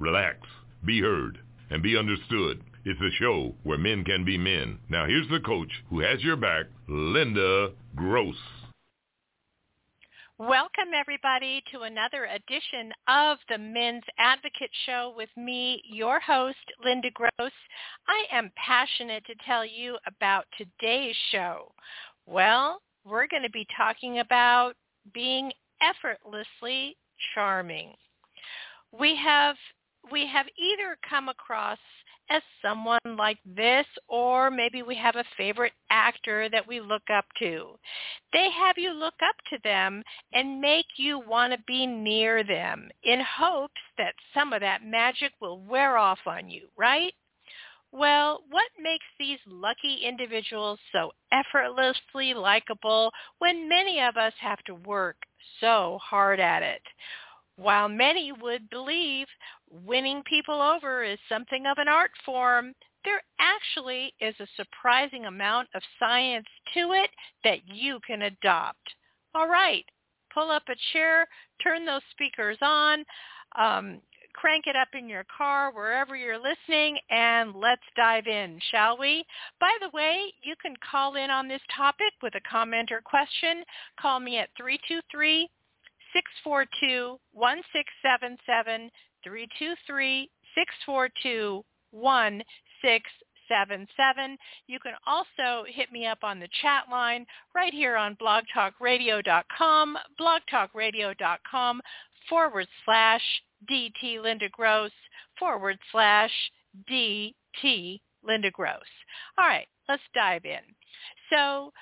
Relax, be heard, and be understood. It's a show where men can be men. Now here's the coach who has your back, Linda Gross. Welcome everybody to another edition of the Men's Advocate Show with me, your host, Linda Gross. I am passionate to tell you about today's show. Well, we're going to be talking about being effortlessly charming. We have we have either come across as someone like this or maybe we have a favorite actor that we look up to. They have you look up to them and make you want to be near them in hopes that some of that magic will wear off on you, right? Well, what makes these lucky individuals so effortlessly likable when many of us have to work so hard at it? While many would believe winning people over is something of an art form, there actually is a surprising amount of science to it that you can adopt. All right, pull up a chair, turn those speakers on. Um, crank it up in your car, wherever you're listening, and let's dive in, shall we? By the way, you can call in on this topic with a comment or question. Call me at 323 642 1677 323 642 1677. You can also hit me up on the chat line right here on blogtalkradio.com, blogtalkradio.com forward slash DT Linda Gross forward slash DT Linda Gross. All right, let's dive in. So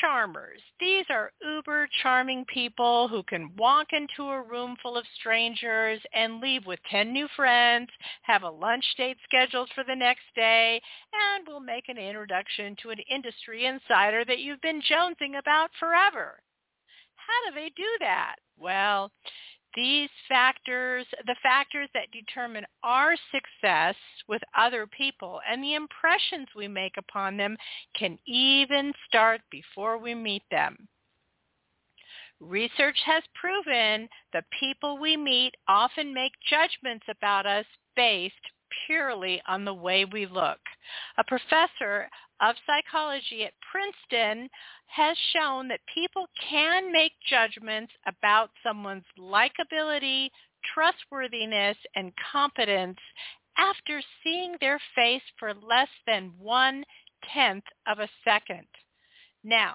charmers. These are uber charming people who can walk into a room full of strangers and leave with 10 new friends, have a lunch date scheduled for the next day, and will make an introduction to an industry insider that you've been jonesing about forever. How do they do that? Well, these factors, the factors that determine our success with other people and the impressions we make upon them can even start before we meet them. Research has proven the people we meet often make judgments about us based purely on the way we look. A professor of psychology at Princeton has shown that people can make judgments about someone's likability, trustworthiness, and competence after seeing their face for less than one-tenth of a second. Now,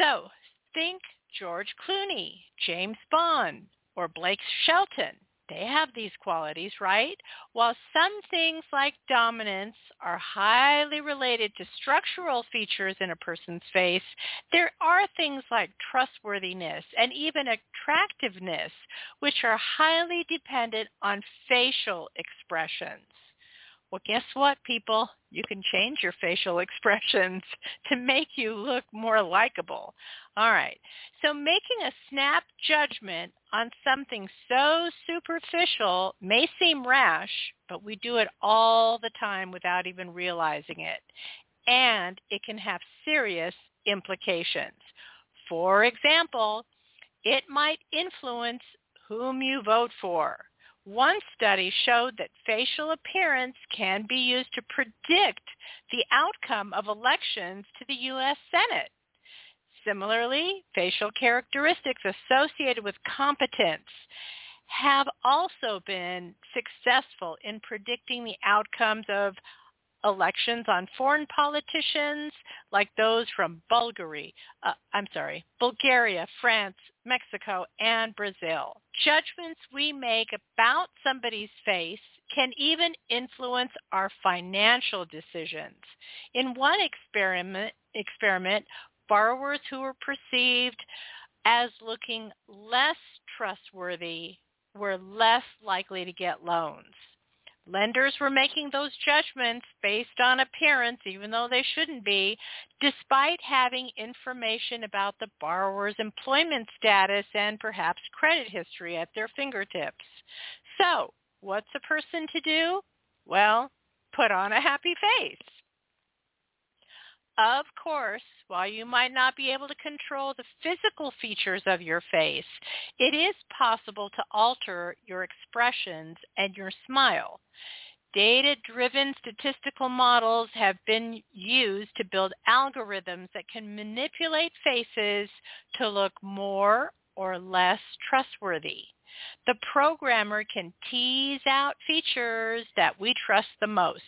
so think George Clooney, James Bond, or Blake Shelton they have these qualities, right? While some things like dominance are highly related to structural features in a person's face, there are things like trustworthiness and even attractiveness, which are highly dependent on facial expressions. Well, guess what, people? You can change your facial expressions to make you look more likable. All right. So making a snap judgment on something so superficial may seem rash, but we do it all the time without even realizing it. And it can have serious implications. For example, it might influence whom you vote for one study showed that facial appearance can be used to predict the outcome of elections to the U.S. Senate. Similarly, facial characteristics associated with competence have also been successful in predicting the outcomes of elections on foreign politicians like those from Bulgaria, uh, I'm sorry, Bulgaria, France, Mexico, and Brazil. Judgments we make about somebody's face can even influence our financial decisions. In one experiment, experiment borrowers who were perceived as looking less trustworthy were less likely to get loans. Lenders were making those judgments based on appearance, even though they shouldn't be, despite having information about the borrower's employment status and perhaps credit history at their fingertips. So what's a person to do? Well, put on a happy face. Of course, while you might not be able to control the physical features of your face, it is possible to alter your expressions and your smile. Data-driven statistical models have been used to build algorithms that can manipulate faces to look more or less trustworthy. The programmer can tease out features that we trust the most.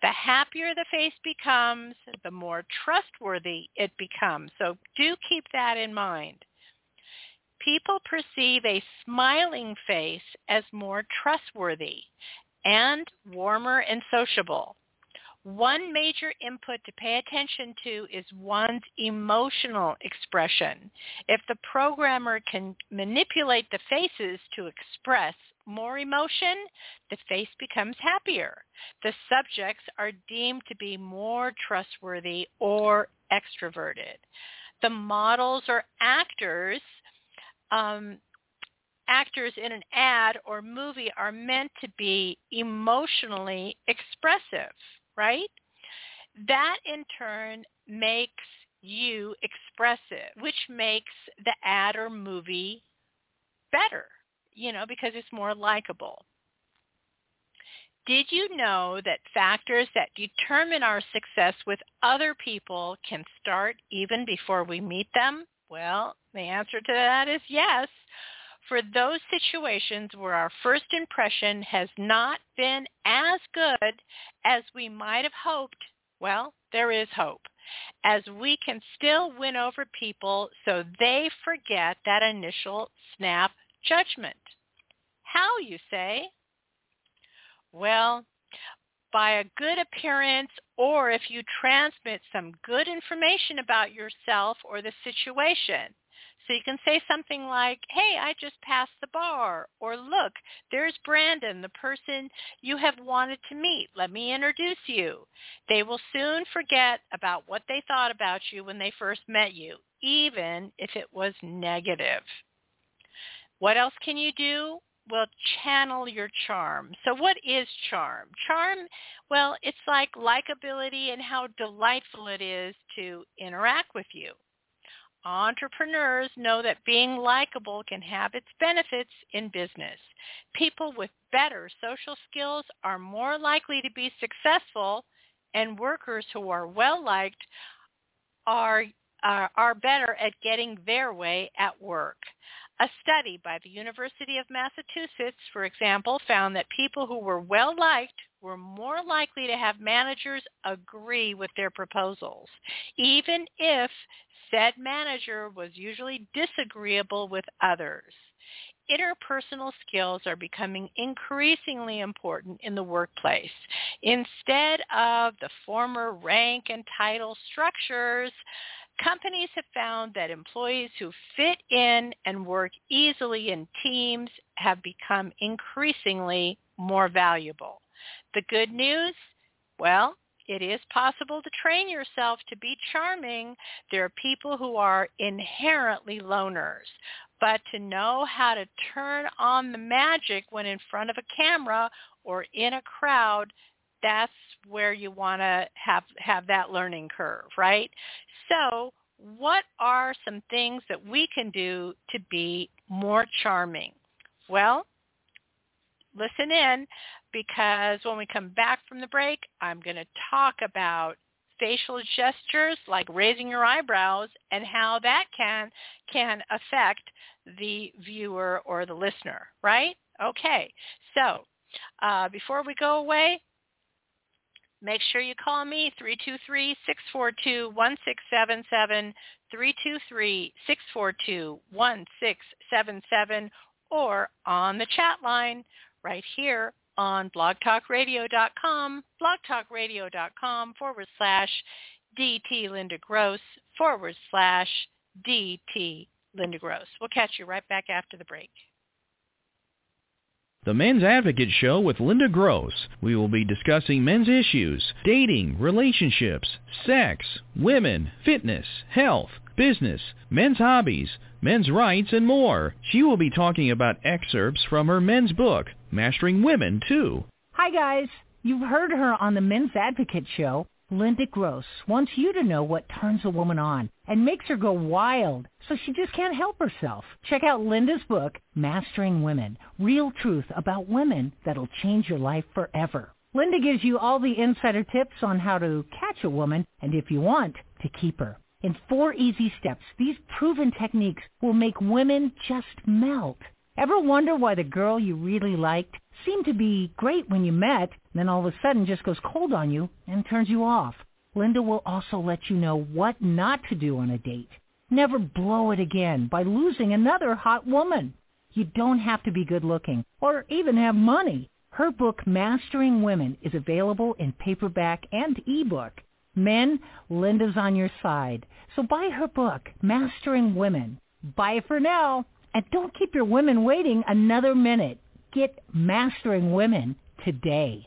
The happier the face becomes, the more trustworthy it becomes. So do keep that in mind. People perceive a smiling face as more trustworthy and warmer and sociable. One major input to pay attention to is one's emotional expression. If the programmer can manipulate the faces to express more emotion, the face becomes happier. The subjects are deemed to be more trustworthy or extroverted. The models or actors um, actors in an ad or movie are meant to be emotionally expressive right? That in turn makes you expressive, which makes the ad or movie better, you know, because it's more likable. Did you know that factors that determine our success with other people can start even before we meet them? Well, the answer to that is yes for those situations where our first impression has not been as good as we might have hoped, well, there is hope, as we can still win over people so they forget that initial snap judgment. How, you say? Well, by a good appearance or if you transmit some good information about yourself or the situation. So you can say something like, hey, I just passed the bar. Or look, there's Brandon, the person you have wanted to meet. Let me introduce you. They will soon forget about what they thought about you when they first met you, even if it was negative. What else can you do? Well, channel your charm. So what is charm? Charm, well, it's like likability and how delightful it is to interact with you. Entrepreneurs know that being likable can have its benefits in business. People with better social skills are more likely to be successful and workers who are well liked are, are, are better at getting their way at work. A study by the University of Massachusetts, for example, found that people who were well liked were more likely to have managers agree with their proposals, even if said manager was usually disagreeable with others. Interpersonal skills are becoming increasingly important in the workplace. Instead of the former rank and title structures, companies have found that employees who fit in and work easily in teams have become increasingly more valuable. The good news? Well, it is possible to train yourself to be charming. There are people who are inherently loners. But to know how to turn on the magic when in front of a camera or in a crowd, that's where you want to have, have that learning curve, right? So what are some things that we can do to be more charming? Well, listen in because when we come back from the break, I'm going to talk about facial gestures like raising your eyebrows and how that can can affect the viewer or the listener, right? Okay, so uh, before we go away, make sure you call me 323-642-1677, 323-642-1677, or on the chat line right here on blogtalkradio.com, blogtalkradio.com forward slash DT Linda Gross forward slash DT Linda Gross. We'll catch you right back after the break. The Men's Advocate Show with Linda Gross. We will be discussing men's issues, dating, relationships, sex, women, fitness, health, business, men's hobbies, men's rights, and more. She will be talking about excerpts from her men's book, Mastering Women, too. Hi, guys. You've heard her on the Men's Advocate Show. Linda Gross wants you to know what turns a woman on and makes her go wild so she just can't help herself. Check out Linda's book, Mastering Women, Real Truth About Women That'll Change Your Life Forever. Linda gives you all the insider tips on how to catch a woman and if you want, to keep her. In four easy steps, these proven techniques will make women just melt. Ever wonder why the girl you really liked seemed to be great when you met, then all of a sudden just goes cold on you and turns you off? Linda will also let you know what not to do on a date. Never blow it again by losing another hot woman. You don't have to be good looking or even have money. Her book, Mastering Women, is available in paperback and ebook. Men, Linda's on your side. So buy her book, Mastering Women. Buy it for now. And don't keep your women waiting another minute. Get Mastering Women today.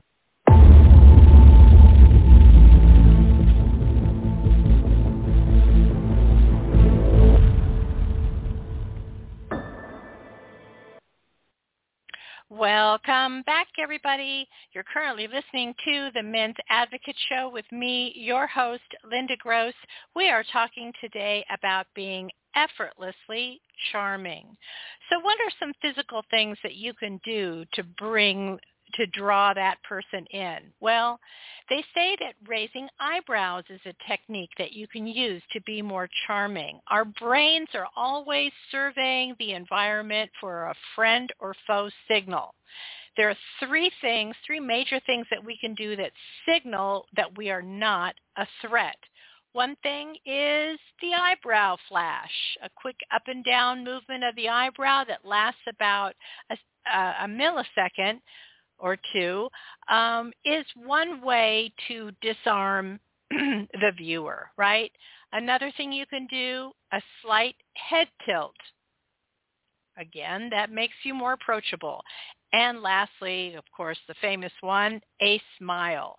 Welcome back, everybody. You're currently listening to the Men's Advocate Show with me, your host, Linda Gross. We are talking today about being effortlessly charming. So what are some physical things that you can do to bring to draw that person in? Well, they say that raising eyebrows is a technique that you can use to be more charming. Our brains are always surveying the environment for a friend or foe signal. There are three things, three major things that we can do that signal that we are not a threat. One thing is the eyebrow flash, a quick up and down movement of the eyebrow that lasts about a, a millisecond or two um, is one way to disarm the viewer, right? Another thing you can do, a slight head tilt. Again, that makes you more approachable. And lastly, of course, the famous one, a smile.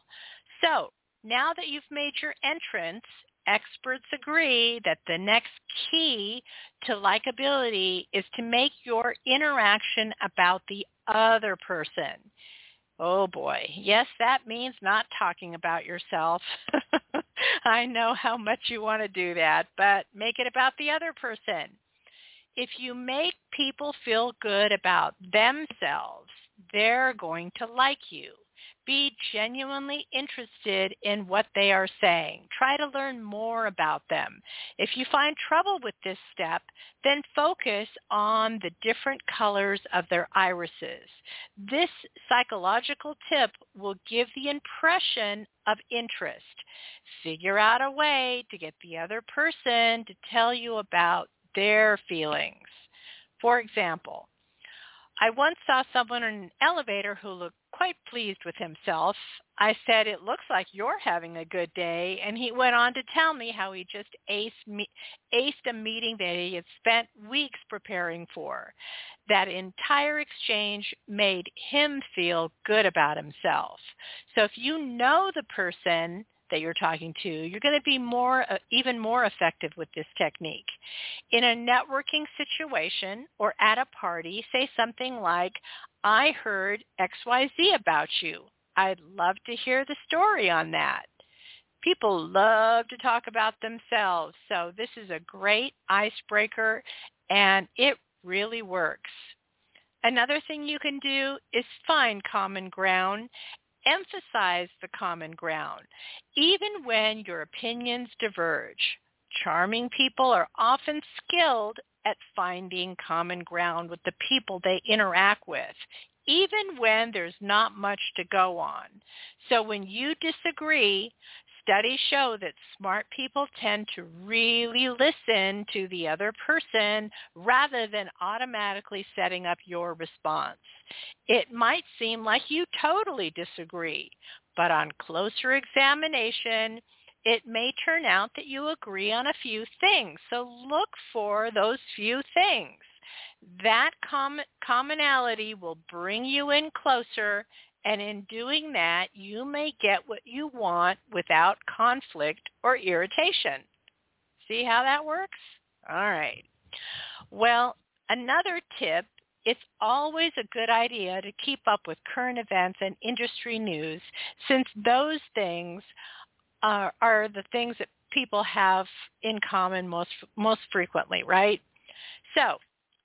So now that you've made your entrance, experts agree that the next key to likability is to make your interaction about the other person. Oh boy. Yes, that means not talking about yourself. I know how much you want to do that, but make it about the other person. If you make people feel good about themselves, they're going to like you. Be genuinely interested in what they are saying. Try to learn more about them. If you find trouble with this step, then focus on the different colors of their irises. This psychological tip will give the impression of interest. Figure out a way to get the other person to tell you about their feelings. For example, I once saw someone in an elevator who looked quite pleased with himself. I said, it looks like you're having a good day. And he went on to tell me how he just aced, me- aced a meeting that he had spent weeks preparing for. That entire exchange made him feel good about himself. So if you know the person that you're talking to, you're going to be more, uh, even more effective with this technique. In a networking situation or at a party, say something like, I heard XYZ about you. I'd love to hear the story on that. People love to talk about themselves, so this is a great icebreaker and it really works. Another thing you can do is find common ground emphasize the common ground, even when your opinions diverge. Charming people are often skilled at finding common ground with the people they interact with, even when there's not much to go on. So when you disagree, Studies show that smart people tend to really listen to the other person rather than automatically setting up your response. It might seem like you totally disagree, but on closer examination, it may turn out that you agree on a few things. So look for those few things. That com- commonality will bring you in closer and in doing that, you may get what you want without conflict or irritation. See how that works? All right. Well, another tip, it's always a good idea to keep up with current events and industry news since those things are, are the things that people have in common most most frequently, right? So,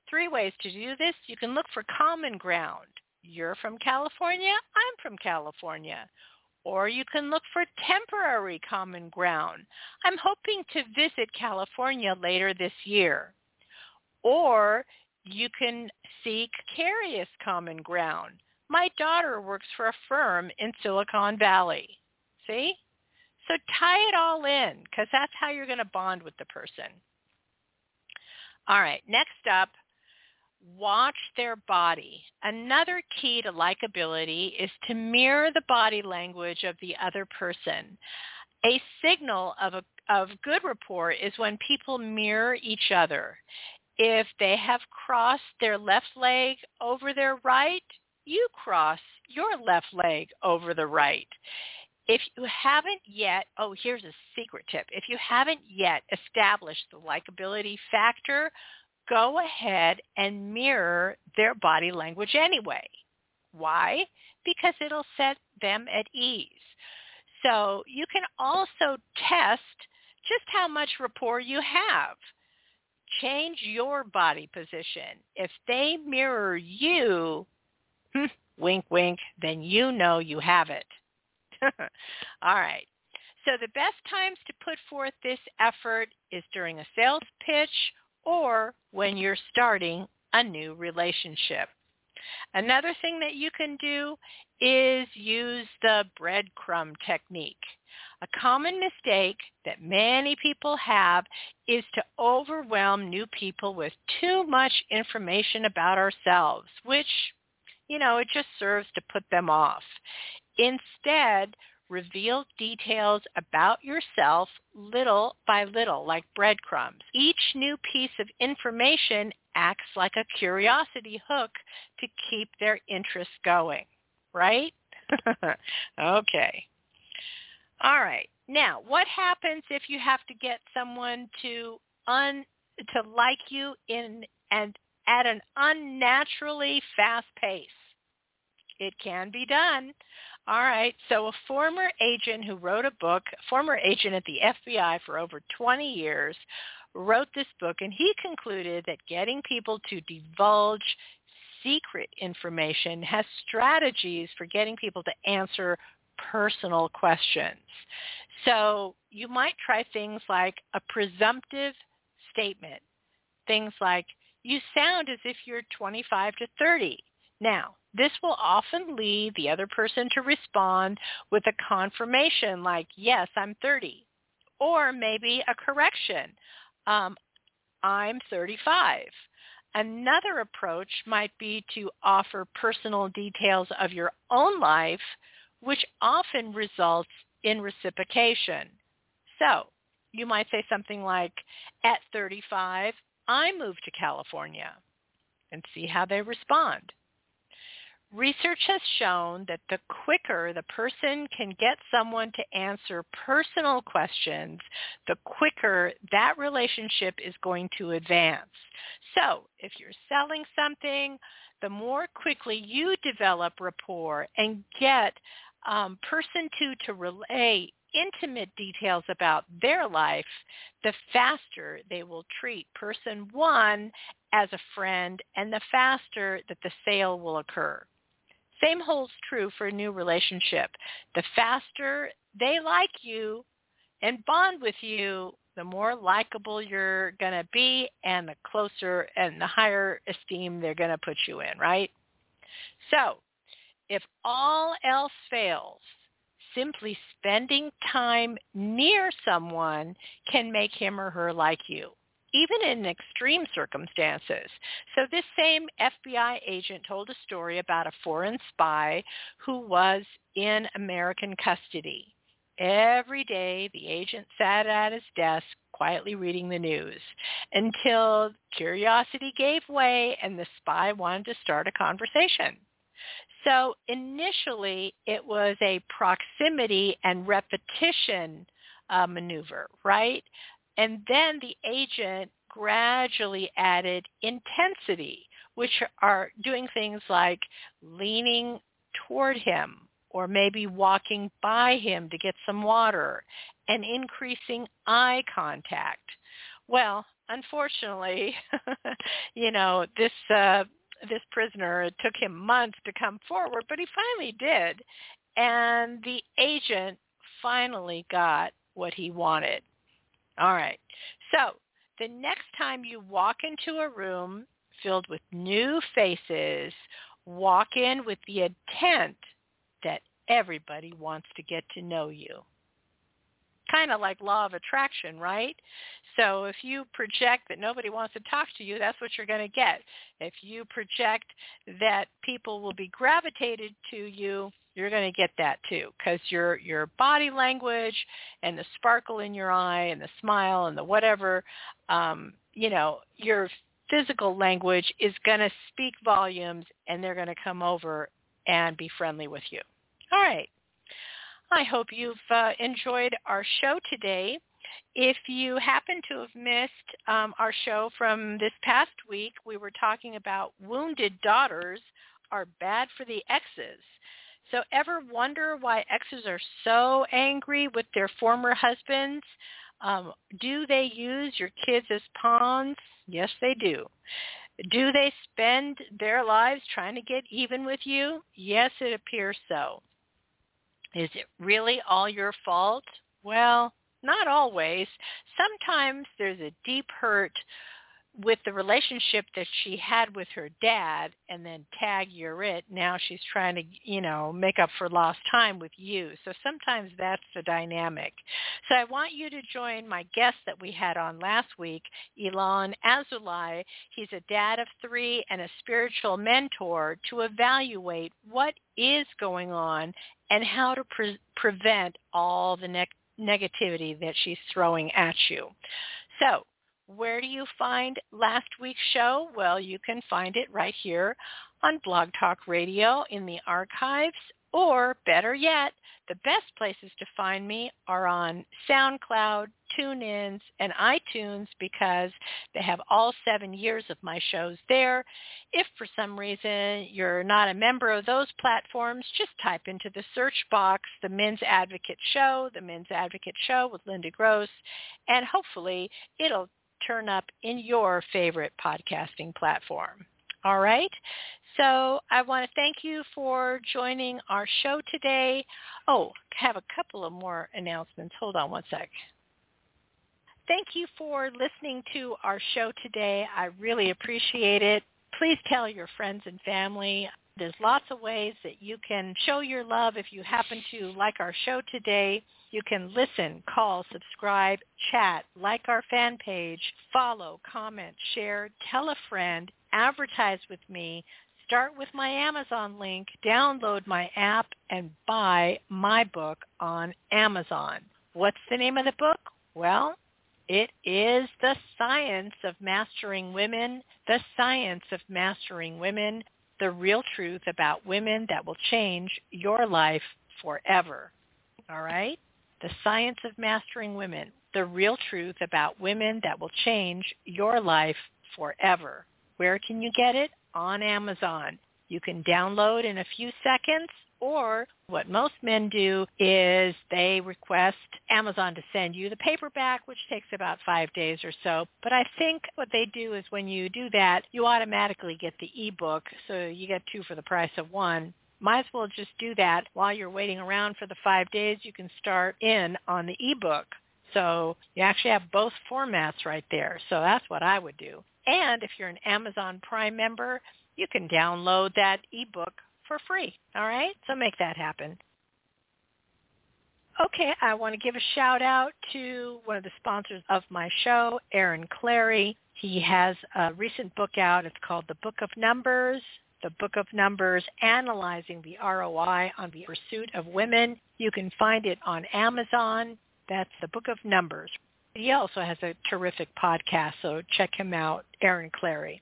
three ways to do this. You can look for common ground. You're from California, I'm from California. Or you can look for temporary common ground. I'm hoping to visit California later this year. Or you can seek curious common ground. My daughter works for a firm in Silicon Valley. See? So tie it all in because that's how you're going to bond with the person. All right, next up, watch their body. Another key to likability is to mirror the body language of the other person. A signal of, a, of good rapport is when people mirror each other. If they have crossed their left leg over their right, you cross your left leg over the right if you haven't yet, oh, here's a secret tip. If you haven't yet established the likability factor, go ahead and mirror their body language anyway. Why? Because it'll set them at ease. So you can also test just how much rapport you have. Change your body position. If they mirror you, hmm, wink, wink, then you know you have it. All right. So the best times to put forth this effort is during a sales pitch or when you're starting a new relationship. Another thing that you can do is use the breadcrumb technique. A common mistake that many people have is to overwhelm new people with too much information about ourselves, which, you know, it just serves to put them off. Instead, reveal details about yourself little by little, like breadcrumbs. Each new piece of information acts like a curiosity hook to keep their interest going, right? okay. All right. Now, what happens if you have to get someone to un to like you in and at an unnaturally fast pace? It can be done. All right. So a former agent who wrote a book, former agent at the FBI for over 20 years, wrote this book and he concluded that getting people to divulge secret information has strategies for getting people to answer personal questions. So you might try things like a presumptive statement. Things like, you sound as if you're 25 to 30. Now, this will often lead the other person to respond with a confirmation like, yes, I'm 30. Or maybe a correction, um, I'm 35. Another approach might be to offer personal details of your own life, which often results in reciprocation. So you might say something like, at 35, I moved to California, and see how they respond. Research has shown that the quicker the person can get someone to answer personal questions, the quicker that relationship is going to advance. So if you're selling something, the more quickly you develop rapport and get um, person two to relay intimate details about their life, the faster they will treat person one as a friend and the faster that the sale will occur. Same holds true for a new relationship. The faster they like you and bond with you, the more likable you're going to be and the closer and the higher esteem they're going to put you in, right? So if all else fails, simply spending time near someone can make him or her like you, even in extreme circumstances. So this same FBI agent told a story about a foreign spy who was in American custody. Every day, the agent sat at his desk quietly reading the news until curiosity gave way and the spy wanted to start a conversation. So initially, it was a proximity and repetition uh, maneuver, right? And then the agent gradually added intensity, which are doing things like leaning toward him or maybe walking by him to get some water and increasing eye contact. Well, unfortunately, you know, this uh, this prisoner, it took him months to come forward, but he finally did. And the agent finally got what he wanted. All right. So the next time you walk into a room filled with new faces, walk in with the intent that everybody wants to get to know you. Kind of like law of attraction, right? So if you project that nobody wants to talk to you, that's what you're going to get. If you project that people will be gravitated to you, you're going to get that too because your your body language and the sparkle in your eye and the smile and the whatever um you know your physical language is going to speak volumes and they're going to come over and be friendly with you all right. I hope you've uh, enjoyed our show today. If you happen to have missed um, our show from this past week, we were talking about wounded daughters are bad for the exes. So ever wonder why exes are so angry with their former husbands? Um, do they use your kids as pawns? Yes, they do. Do they spend their lives trying to get even with you? Yes, it appears so. Is it really all your fault? Well, not always. Sometimes there's a deep hurt with the relationship that she had with her dad and then tag you're it now she's trying to you know make up for lost time with you so sometimes that's the dynamic so i want you to join my guest that we had on last week elon Azoulay he's a dad of three and a spiritual mentor to evaluate what is going on and how to pre- prevent all the ne- negativity that she's throwing at you so where do you find last week's show? Well, you can find it right here on Blog Talk Radio in the archives, or better yet, the best places to find me are on SoundCloud, TuneIn, and iTunes because they have all seven years of my shows there. If for some reason you're not a member of those platforms, just type into the search box the Men's Advocate Show, the Men's Advocate Show with Linda Gross, and hopefully it'll turn up in your favorite podcasting platform. All right. So I want to thank you for joining our show today. Oh, have a couple of more announcements. Hold on one sec. Thank you for listening to our show today. I really appreciate it. Please tell your friends and family. There's lots of ways that you can show your love if you happen to like our show today. You can listen, call, subscribe, chat, like our fan page, follow, comment, share, tell a friend, advertise with me, start with my Amazon link, download my app, and buy my book on Amazon. What's the name of the book? Well, it is The Science of Mastering Women, The Science of Mastering Women, the real truth about women that will change your life forever. All right? The Science of Mastering Women, the real truth about women that will change your life forever. Where can you get it? On Amazon. You can download in a few seconds or what most men do is they request Amazon to send you the paperback, which takes about five days or so. But I think what they do is when you do that, you automatically get the ebook, so you get two for the price of one might as well just do that while you're waiting around for the five days. You can start in on the ebook. So you actually have both formats right there. So that's what I would do. And if you're an Amazon Prime member, you can download that ebook for free. All right? So make that happen. Okay, I want to give a shout out to one of the sponsors of my show, Aaron Clarey. He has a recent book out. It's called The Book of Numbers. The Book of Numbers, Analyzing the ROI on the Pursuit of Women. You can find it on Amazon. That's The Book of Numbers. He also has a terrific podcast, so check him out, Aaron Clarey.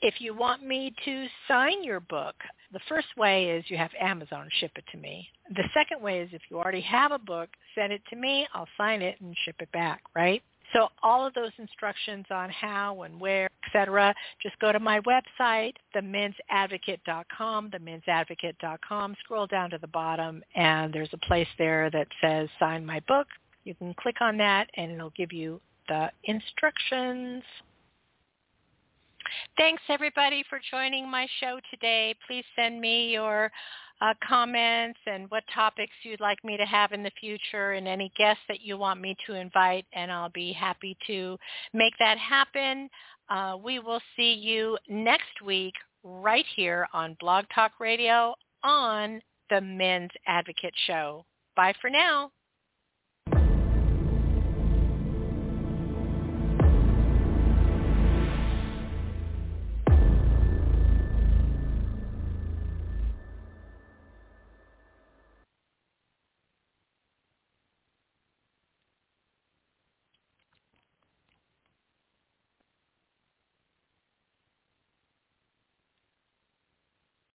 If you want me to sign your book, the first way is you have Amazon ship it to me. The second way is if you already have a book, send it to me. I'll sign it and ship it back, right? So all of those instructions on how and where, etc., just go to my website, themensadvocate.com, themensadvocate.com. Scroll down to the bottom, and there's a place there that says sign my book. You can click on that, and it'll give you the instructions. Thanks everybody for joining my show today. Please send me your uh, comments and what topics you'd like me to have in the future and any guests that you want me to invite and I'll be happy to make that happen. Uh, we will see you next week right here on Blog Talk Radio on the Men's Advocate Show. Bye for now.